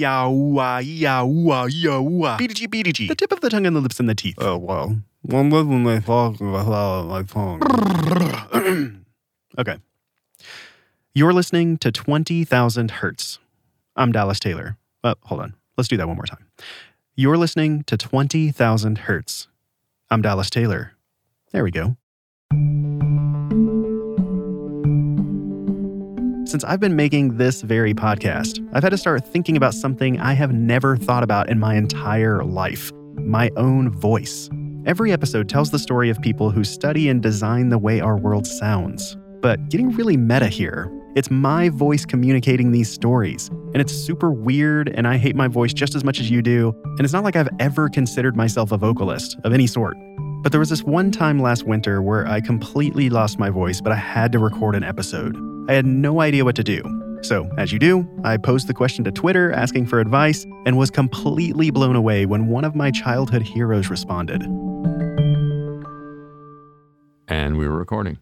Yawa, yawa, yawa. BDG, BDG. The tip of the tongue and the lips and the teeth. Oh, well. One was when I talk about my phone. Okay. You're listening to 20,000 Hertz. I'm Dallas Taylor. Uh, hold on. Let's do that one more time. You're listening to 20,000 Hertz. I'm Dallas Taylor. There we go. Since I've been making this very podcast, I've had to start thinking about something I have never thought about in my entire life my own voice. Every episode tells the story of people who study and design the way our world sounds. But getting really meta here, it's my voice communicating these stories. And it's super weird, and I hate my voice just as much as you do. And it's not like I've ever considered myself a vocalist of any sort. But there was this one time last winter where I completely lost my voice, but I had to record an episode. I had no idea what to do. So, as you do, I posed the question to Twitter asking for advice and was completely blown away when one of my childhood heroes responded. And we were recording.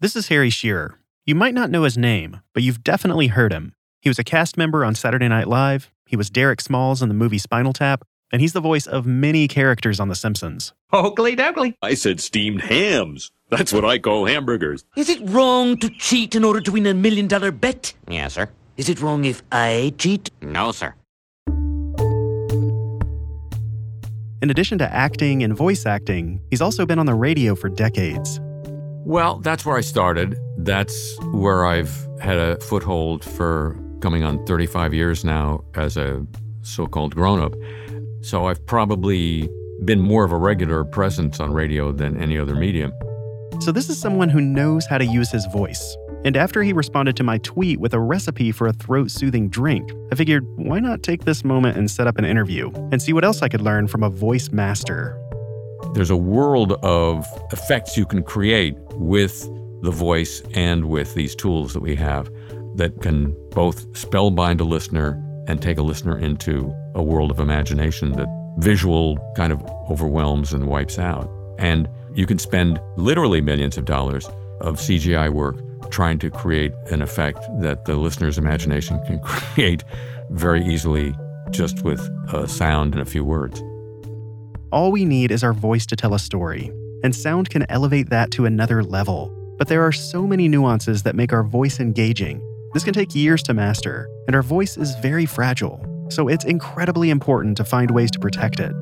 This is Harry Shearer. You might not know his name, but you've definitely heard him. He was a cast member on Saturday Night Live, he was Derek Smalls in the movie Spinal Tap, and he's the voice of many characters on The Simpsons. Oakley dokley. I said steamed hams. That's what I call hamburgers. Is it wrong to cheat in order to win a million dollar bet? Yes, sir. Is it wrong if I cheat? No, sir. In addition to acting and voice acting, he's also been on the radio for decades. Well, that's where I started. That's where I've had a foothold for coming on 35 years now as a so called grown up. So I've probably been more of a regular presence on radio than any other medium. So, this is someone who knows how to use his voice. And after he responded to my tweet with a recipe for a throat soothing drink, I figured why not take this moment and set up an interview and see what else I could learn from a voice master. There's a world of effects you can create with the voice and with these tools that we have that can both spellbind a listener and take a listener into a world of imagination that visual kind of overwhelms and wipes out. And you can spend literally millions of dollars of CGI work trying to create an effect that the listener's imagination can create very easily just with a sound and a few words. All we need is our voice to tell a story, and sound can elevate that to another level. But there are so many nuances that make our voice engaging. This can take years to master, and our voice is very fragile, so it's incredibly important to find ways to protect it.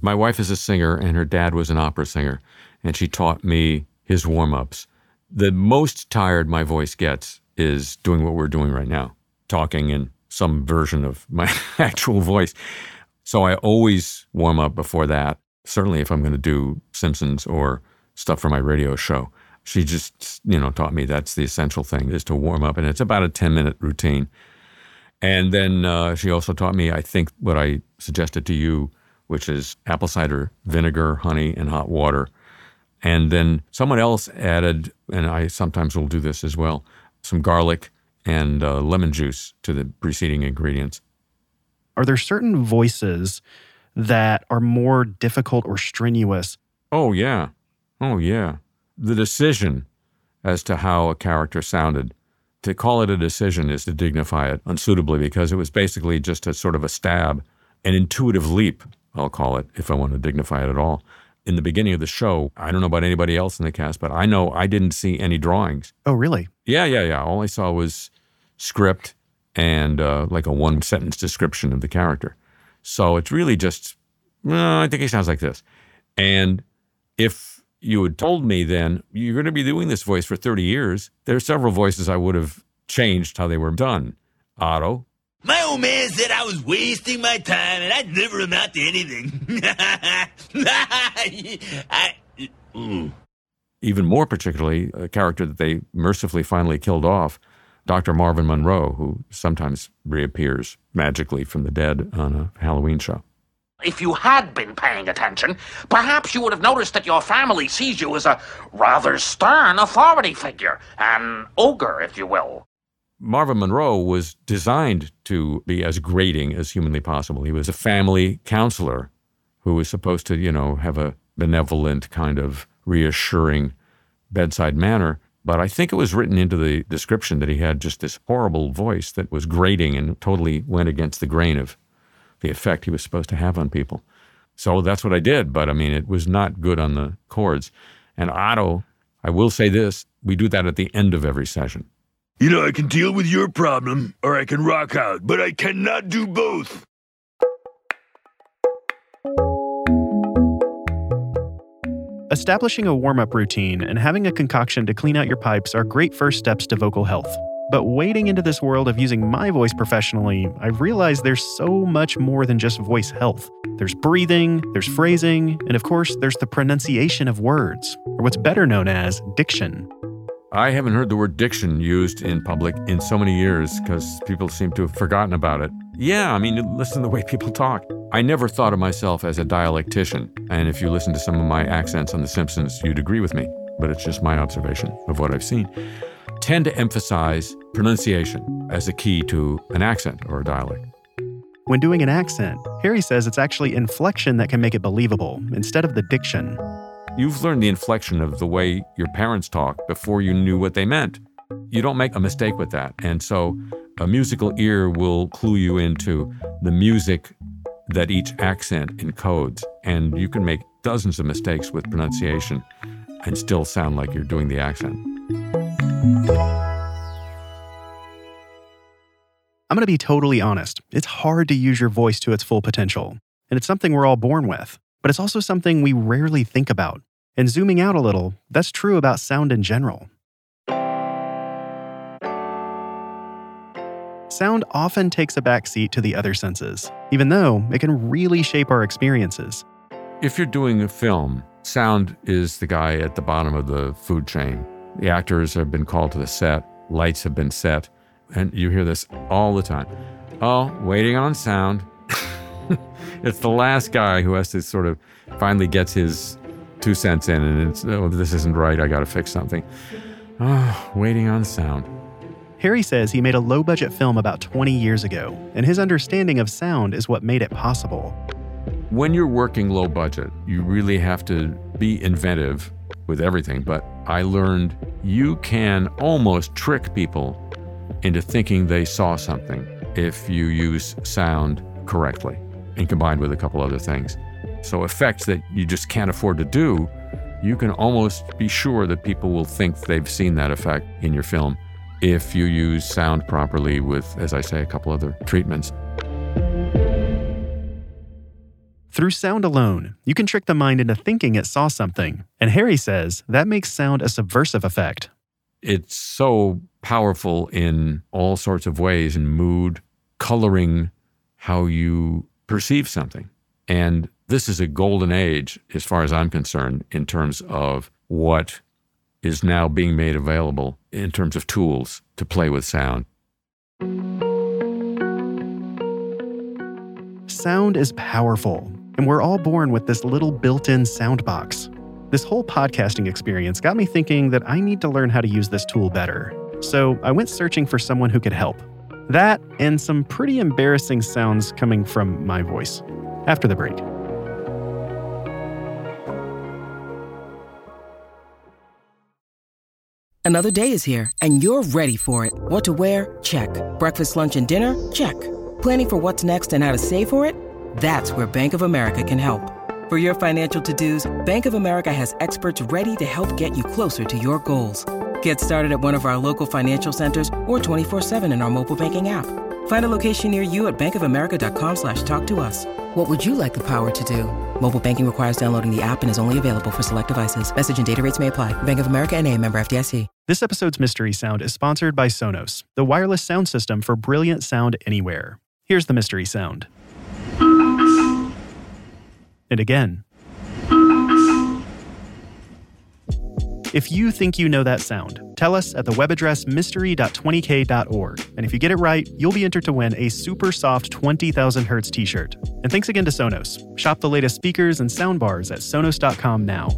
My wife is a singer, and her dad was an opera singer, and she taught me his warm ups. The most tired my voice gets is doing what we're doing right now, talking in some version of my actual voice. So I always warm up before that, certainly if I'm going to do Simpsons or stuff for my radio show. She just, you know, taught me that's the essential thing is to warm up. And it's about a 10 minute routine. And then uh, she also taught me, I think, what I suggested to you, which is apple cider vinegar, honey, and hot water. And then someone else added, and I sometimes will do this as well, some garlic and uh, lemon juice to the preceding ingredients. Are there certain voices that are more difficult or strenuous? Oh, yeah. Oh, yeah. The decision as to how a character sounded, to call it a decision is to dignify it unsuitably because it was basically just a sort of a stab, an intuitive leap, I'll call it, if I want to dignify it at all. In the beginning of the show, I don't know about anybody else in the cast, but I know I didn't see any drawings. Oh, really? Yeah, yeah, yeah. All I saw was script and uh, like a one sentence description of the character. So it's really just, well, I think he sounds like this. And if you had told me then you're going to be doing this voice for 30 years, there are several voices I would have changed how they were done. Otto. My old man said I was wasting my time and I'd never amount to anything. I, mm. Even more particularly, a character that they mercifully finally killed off Dr. Marvin Monroe, who sometimes reappears magically from the dead on a Halloween show. If you had been paying attention, perhaps you would have noticed that your family sees you as a rather stern authority figure, an ogre, if you will. Marvin Monroe was designed to be as grating as humanly possible. He was a family counselor who was supposed to, you know, have a benevolent kind of reassuring bedside manner. But I think it was written into the description that he had just this horrible voice that was grating and totally went against the grain of the effect he was supposed to have on people. So that's what I did. But I mean, it was not good on the cords. And Otto, I will say this we do that at the end of every session. You know, I can deal with your problem, or I can rock out, but I cannot do both. Establishing a warm up routine and having a concoction to clean out your pipes are great first steps to vocal health. But wading into this world of using my voice professionally, I realized there's so much more than just voice health. There's breathing, there's phrasing, and of course, there's the pronunciation of words, or what's better known as diction. I haven't heard the word diction used in public in so many years because people seem to have forgotten about it. Yeah, I mean, listen to the way people talk. I never thought of myself as a dialectician, and if you listen to some of my accents on The Simpsons, you'd agree with me, but it's just my observation of what I've seen. Tend to emphasize pronunciation as a key to an accent or a dialect. When doing an accent, Harry says it's actually inflection that can make it believable instead of the diction. You've learned the inflection of the way your parents talk before you knew what they meant. You don't make a mistake with that. And so a musical ear will clue you into the music that each accent encodes. And you can make dozens of mistakes with pronunciation and still sound like you're doing the accent. I'm going to be totally honest. It's hard to use your voice to its full potential, and it's something we're all born with, but it's also something we rarely think about. And zooming out a little, that's true about sound in general. Sound often takes a backseat to the other senses, even though it can really shape our experiences. If you're doing a film, sound is the guy at the bottom of the food chain. The actors have been called to the set, lights have been set, and you hear this all the time. Oh, waiting on sound. it's the last guy who has to sort of finally gets his two cents in, and it's, oh, this isn't right. I got to fix something. Oh, waiting on sound. Harry says he made a low budget film about 20 years ago, and his understanding of sound is what made it possible. When you're working low budget, you really have to be inventive with everything. But I learned you can almost trick people into thinking they saw something if you use sound correctly and combined with a couple other things. So, effects that you just can't afford to do, you can almost be sure that people will think they've seen that effect in your film if you use sound properly with, as I say, a couple other treatments. Through sound alone, you can trick the mind into thinking it saw something, and Harry says that makes sound a subversive effect. It's so powerful in all sorts of ways in mood, coloring how you perceive something. And this is a golden age, as far as I'm concerned, in terms of what is now being made available in terms of tools to play with sound. Sound is powerful, and we're all born with this little built in sound box. This whole podcasting experience got me thinking that I need to learn how to use this tool better. So I went searching for someone who could help. That and some pretty embarrassing sounds coming from my voice. After the break. Another day is here, and you're ready for it. What to wear? Check. Breakfast, lunch, and dinner? Check. Planning for what's next and how to save for it? That's where Bank of America can help. For your financial to dos, Bank of America has experts ready to help get you closer to your goals. Get started at one of our local financial centers or 24-7 in our mobile banking app. Find a location near you at bankofamerica.com slash talk to us. What would you like the power to do? Mobile banking requires downloading the app and is only available for select devices. Message and data rates may apply. Bank of America and a member FDIC. This episode's Mystery Sound is sponsored by Sonos, the wireless sound system for brilliant sound anywhere. Here's the Mystery Sound. And again. If you think you know that sound, Tell us at the web address mystery.20k.org. And if you get it right, you'll be entered to win a super soft 20,000 hertz t shirt. And thanks again to Sonos. Shop the latest speakers and soundbars at Sonos.com now.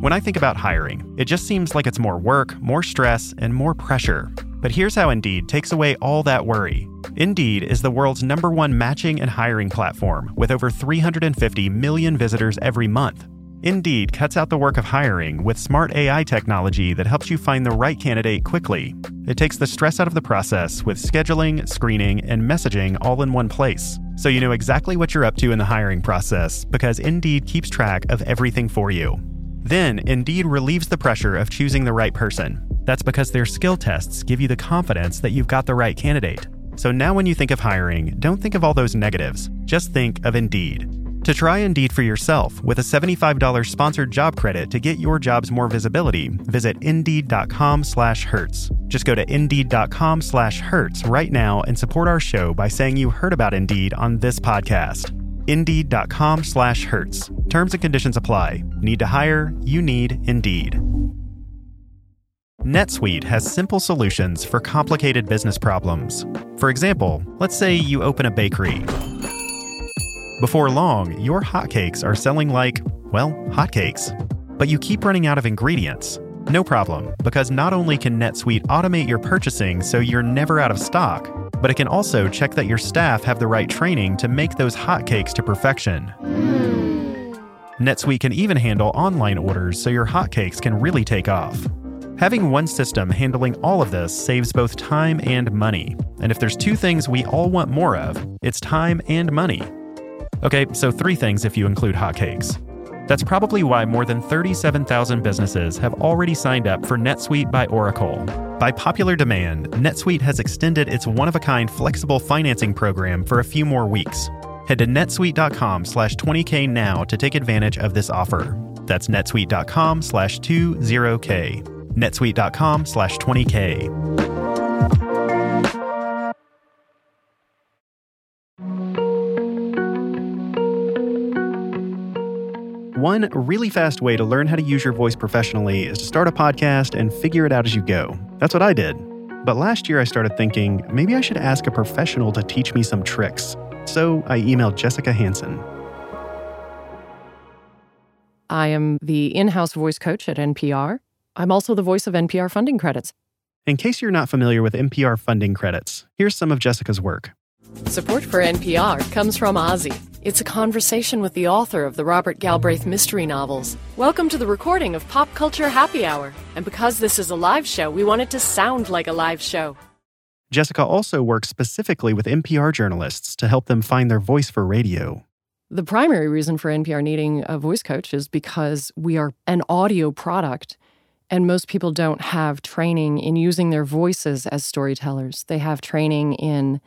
When I think about hiring, it just seems like it's more work, more stress, and more pressure. But here's how Indeed takes away all that worry. Indeed is the world's number one matching and hiring platform with over 350 million visitors every month. Indeed cuts out the work of hiring with smart AI technology that helps you find the right candidate quickly. It takes the stress out of the process with scheduling, screening, and messaging all in one place. So you know exactly what you're up to in the hiring process because Indeed keeps track of everything for you. Then, Indeed relieves the pressure of choosing the right person. That's because their skill tests give you the confidence that you've got the right candidate. So now when you think of hiring, don't think of all those negatives. Just think of Indeed. To try Indeed for yourself with a $75 sponsored job credit to get your jobs more visibility, visit Indeed.com slash Hertz. Just go to Indeed.com slash Hertz right now and support our show by saying you heard about Indeed on this podcast. Indeed.com slash Hertz. Terms and conditions apply. Need to hire? You need Indeed. NetSuite has simple solutions for complicated business problems. For example, let's say you open a bakery. Before long, your hotcakes are selling like, well, hotcakes. But you keep running out of ingredients. No problem, because not only can NetSuite automate your purchasing so you're never out of stock, but it can also check that your staff have the right training to make those hotcakes to perfection. Hmm. NetSuite can even handle online orders so your hotcakes can really take off. Having one system handling all of this saves both time and money. And if there's two things we all want more of, it's time and money. Okay, so three things if you include hotcakes. That's probably why more than 37,000 businesses have already signed up for NetSuite by Oracle. By popular demand, NetSuite has extended its one-of-a-kind flexible financing program for a few more weeks. Head to netsuite.com slash 20k now to take advantage of this offer. That's netsuite.com slash 20k. netsuite.com slash 20k. One really fast way to learn how to use your voice professionally is to start a podcast and figure it out as you go. That's what I did. But last year I started thinking maybe I should ask a professional to teach me some tricks. So I emailed Jessica Hansen. I am the in house voice coach at NPR. I'm also the voice of NPR funding credits. In case you're not familiar with NPR funding credits, here's some of Jessica's work. Support for NPR comes from Ozzy. It's a conversation with the author of the Robert Galbraith mystery novels. Welcome to the recording of Pop Culture Happy Hour. And because this is a live show, we want it to sound like a live show. Jessica also works specifically with NPR journalists to help them find their voice for radio. The primary reason for NPR needing a voice coach is because we are an audio product and most people don't have training in using their voices as storytellers. They have training in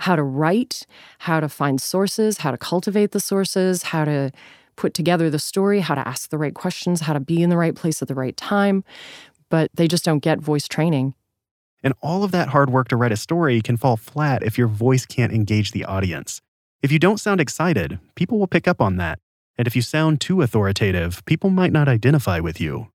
how to write, how to find sources, how to cultivate the sources, how to put together the story, how to ask the right questions, how to be in the right place at the right time. But they just don't get voice training. And all of that hard work to write a story can fall flat if your voice can't engage the audience. If you don't sound excited, people will pick up on that. And if you sound too authoritative, people might not identify with you.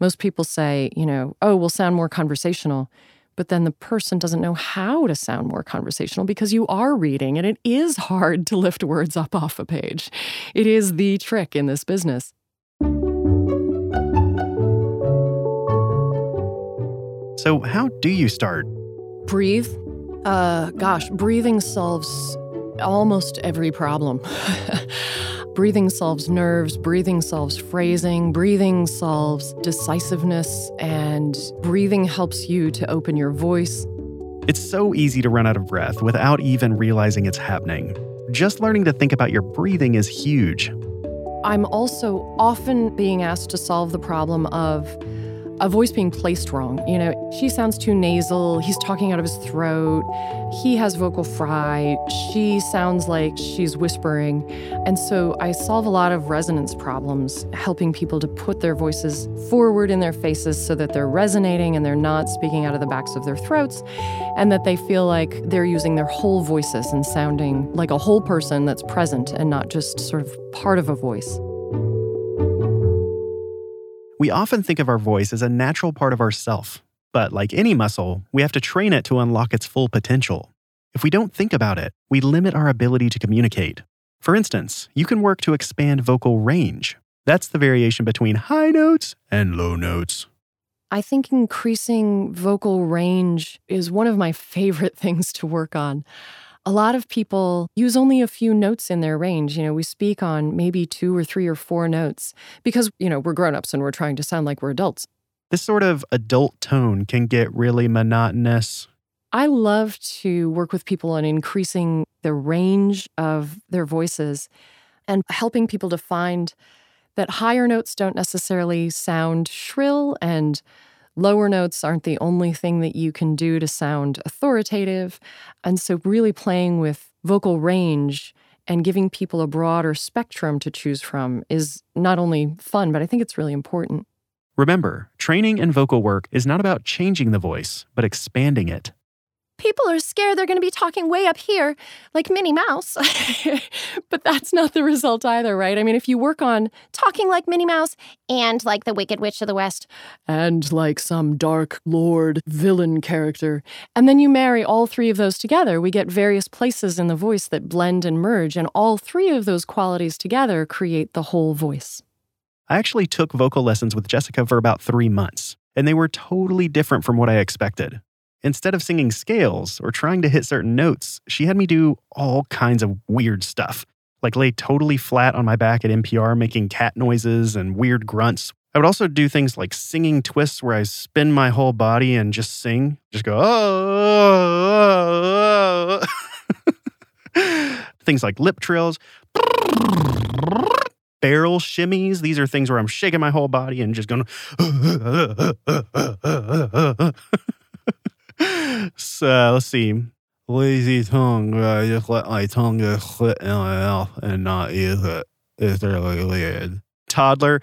Most people say, you know, oh, we'll sound more conversational but then the person doesn't know how to sound more conversational because you are reading and it is hard to lift words up off a page. It is the trick in this business. So, how do you start? Breathe. Uh, gosh, breathing solves almost every problem. Breathing solves nerves, breathing solves phrasing, breathing solves decisiveness, and breathing helps you to open your voice. It's so easy to run out of breath without even realizing it's happening. Just learning to think about your breathing is huge. I'm also often being asked to solve the problem of a voice being placed wrong. You know, she sounds too nasal, he's talking out of his throat, he has vocal fry, she sounds like she's whispering. And so I solve a lot of resonance problems, helping people to put their voices forward in their faces so that they're resonating and they're not speaking out of the backs of their throats, and that they feel like they're using their whole voices and sounding like a whole person that's present and not just sort of part of a voice. We often think of our voice as a natural part of ourself, but like any muscle, we have to train it to unlock its full potential. If we don't think about it, we limit our ability to communicate. For instance, you can work to expand vocal range. That's the variation between high notes and low notes. I think increasing vocal range is one of my favorite things to work on. A lot of people use only a few notes in their range. You know, we speak on maybe two or three or four notes because, you know, we're grown-ups and we're trying to sound like we're adults. This sort of adult tone can get really monotonous. I love to work with people on increasing the range of their voices and helping people to find that higher notes don't necessarily sound shrill and lower notes aren't the only thing that you can do to sound authoritative. And so, really playing with vocal range and giving people a broader spectrum to choose from is not only fun, but I think it's really important. Remember, training in vocal work is not about changing the voice, but expanding it. People are scared they're going to be talking way up here, like Minnie Mouse. but that's not the result either, right? I mean, if you work on talking like Minnie Mouse and like the Wicked Witch of the West, and like some dark lord villain character, and then you marry all three of those together, we get various places in the voice that blend and merge, and all three of those qualities together create the whole voice. I actually took vocal lessons with Jessica for about three months, and they were totally different from what I expected. Instead of singing scales or trying to hit certain notes, she had me do all kinds of weird stuff, like lay totally flat on my back at NPR making cat noises and weird grunts. I would also do things like singing twists where I spin my whole body and just sing, just go, oh. things like lip trills, barrel shimmies. These are things where I'm shaking my whole body and just going, so let's see. Lazy tongue. I just let my tongue get slit in my mouth and not use it. It's really weird. Toddler.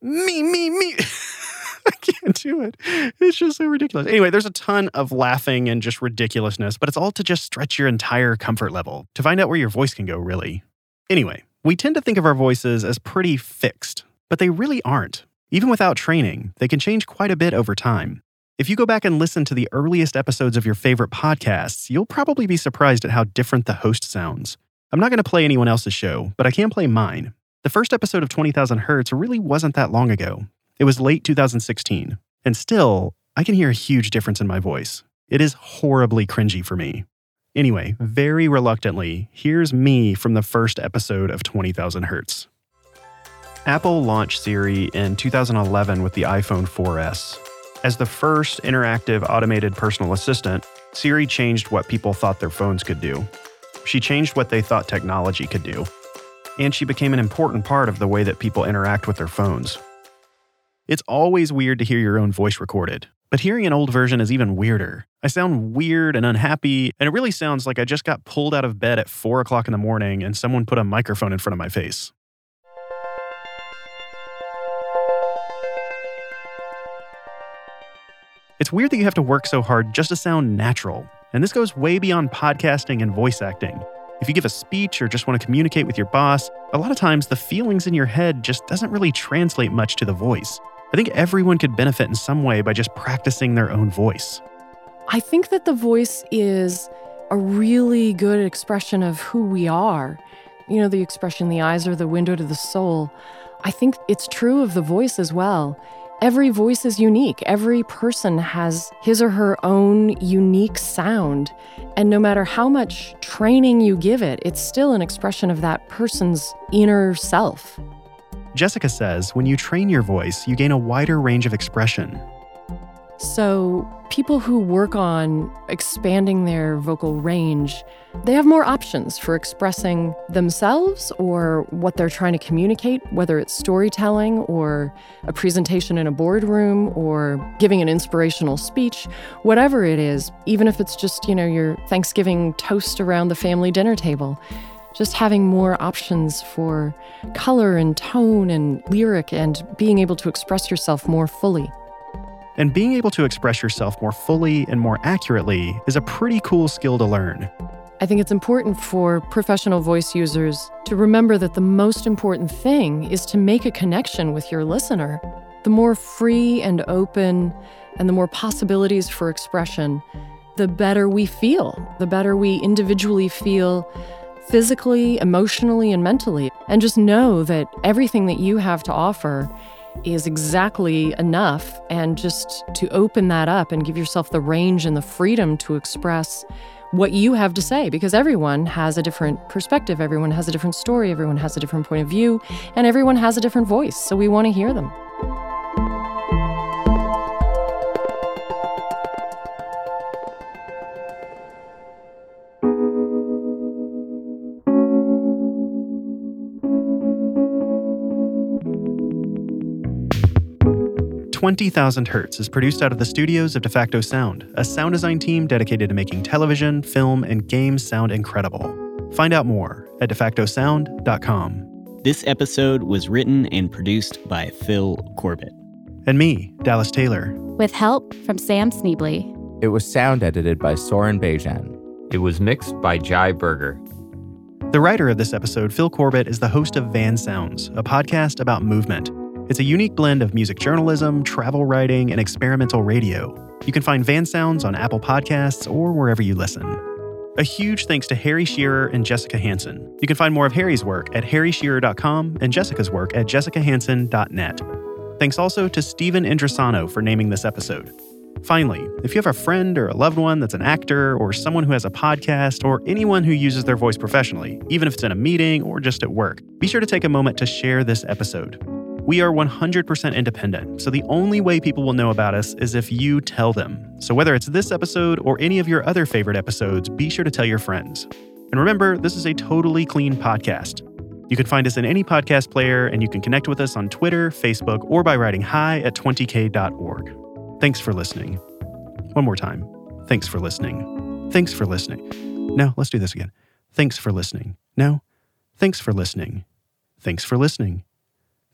Me, me, me. I can't do it. It's just so ridiculous. Anyway, there's a ton of laughing and just ridiculousness, but it's all to just stretch your entire comfort level to find out where your voice can go, really. Anyway, we tend to think of our voices as pretty fixed, but they really aren't. Even without training, they can change quite a bit over time. If you go back and listen to the earliest episodes of your favorite podcasts, you'll probably be surprised at how different the host sounds. I'm not going to play anyone else's show, but I can play mine. The first episode of 20,000 Hertz really wasn't that long ago. It was late 2016. And still, I can hear a huge difference in my voice. It is horribly cringy for me. Anyway, very reluctantly, here's me from the first episode of 20,000 Hertz. Apple launched Siri in 2011 with the iPhone 4S. As the first interactive automated personal assistant, Siri changed what people thought their phones could do. She changed what they thought technology could do. And she became an important part of the way that people interact with their phones. It's always weird to hear your own voice recorded, but hearing an old version is even weirder. I sound weird and unhappy, and it really sounds like I just got pulled out of bed at 4 o'clock in the morning and someone put a microphone in front of my face. It's weird that you have to work so hard just to sound natural. And this goes way beyond podcasting and voice acting. If you give a speech or just want to communicate with your boss, a lot of times the feelings in your head just doesn't really translate much to the voice. I think everyone could benefit in some way by just practicing their own voice. I think that the voice is a really good expression of who we are. You know, the expression, the eyes are the window to the soul. I think it's true of the voice as well every voice is unique. Every person has his or her own unique sound. And no matter how much training you give it, it's still an expression of that person's inner self. Jessica says when you train your voice, you gain a wider range of expression. So, people who work on expanding their vocal range, they have more options for expressing themselves or what they're trying to communicate, whether it's storytelling or a presentation in a boardroom or giving an inspirational speech, whatever it is, even if it's just, you know, your Thanksgiving toast around the family dinner table. Just having more options for color and tone and lyric and being able to express yourself more fully. And being able to express yourself more fully and more accurately is a pretty cool skill to learn. I think it's important for professional voice users to remember that the most important thing is to make a connection with your listener. the more free and open and the more possibilities for expression, the better we feel, the better we individually feel physically, emotionally, and mentally. And just know that everything that you have to offer is exactly enough. And just to open that up and give yourself the range and the freedom to express what you have to say because everyone has a different perspective, everyone has a different story, everyone has a different point of view, and everyone has a different voice. So we want to hear them. Twenty Thousand Hertz is produced out of the studios of DeFacto Sound, a sound design team dedicated to making television, film, and games sound incredible. Find out more at defactosound.com. This episode was written and produced by Phil Corbett. And me, Dallas Taylor. With help from Sam Sneebly. It was sound edited by Soren Bejan. It was mixed by Jai Berger. The writer of this episode, Phil Corbett, is the host of Van Sounds, a podcast about movement. It's a unique blend of music journalism, travel writing, and experimental radio. You can find Van Sounds on Apple Podcasts or wherever you listen. A huge thanks to Harry Shearer and Jessica Hansen. You can find more of Harry's work at harryshearer.com and Jessica's work at jessicahansen.net. Thanks also to Stephen Indrasano for naming this episode. Finally, if you have a friend or a loved one that's an actor or someone who has a podcast or anyone who uses their voice professionally, even if it's in a meeting or just at work, be sure to take a moment to share this episode. We are 100% independent, so the only way people will know about us is if you tell them. So whether it's this episode or any of your other favorite episodes, be sure to tell your friends. And remember, this is a totally clean podcast. You can find us in any podcast player, and you can connect with us on Twitter, Facebook, or by writing hi at 20k.org. Thanks for listening. One more time. Thanks for listening. Thanks for listening. No, let's do this again. Thanks for listening. No, thanks for listening. Thanks for listening.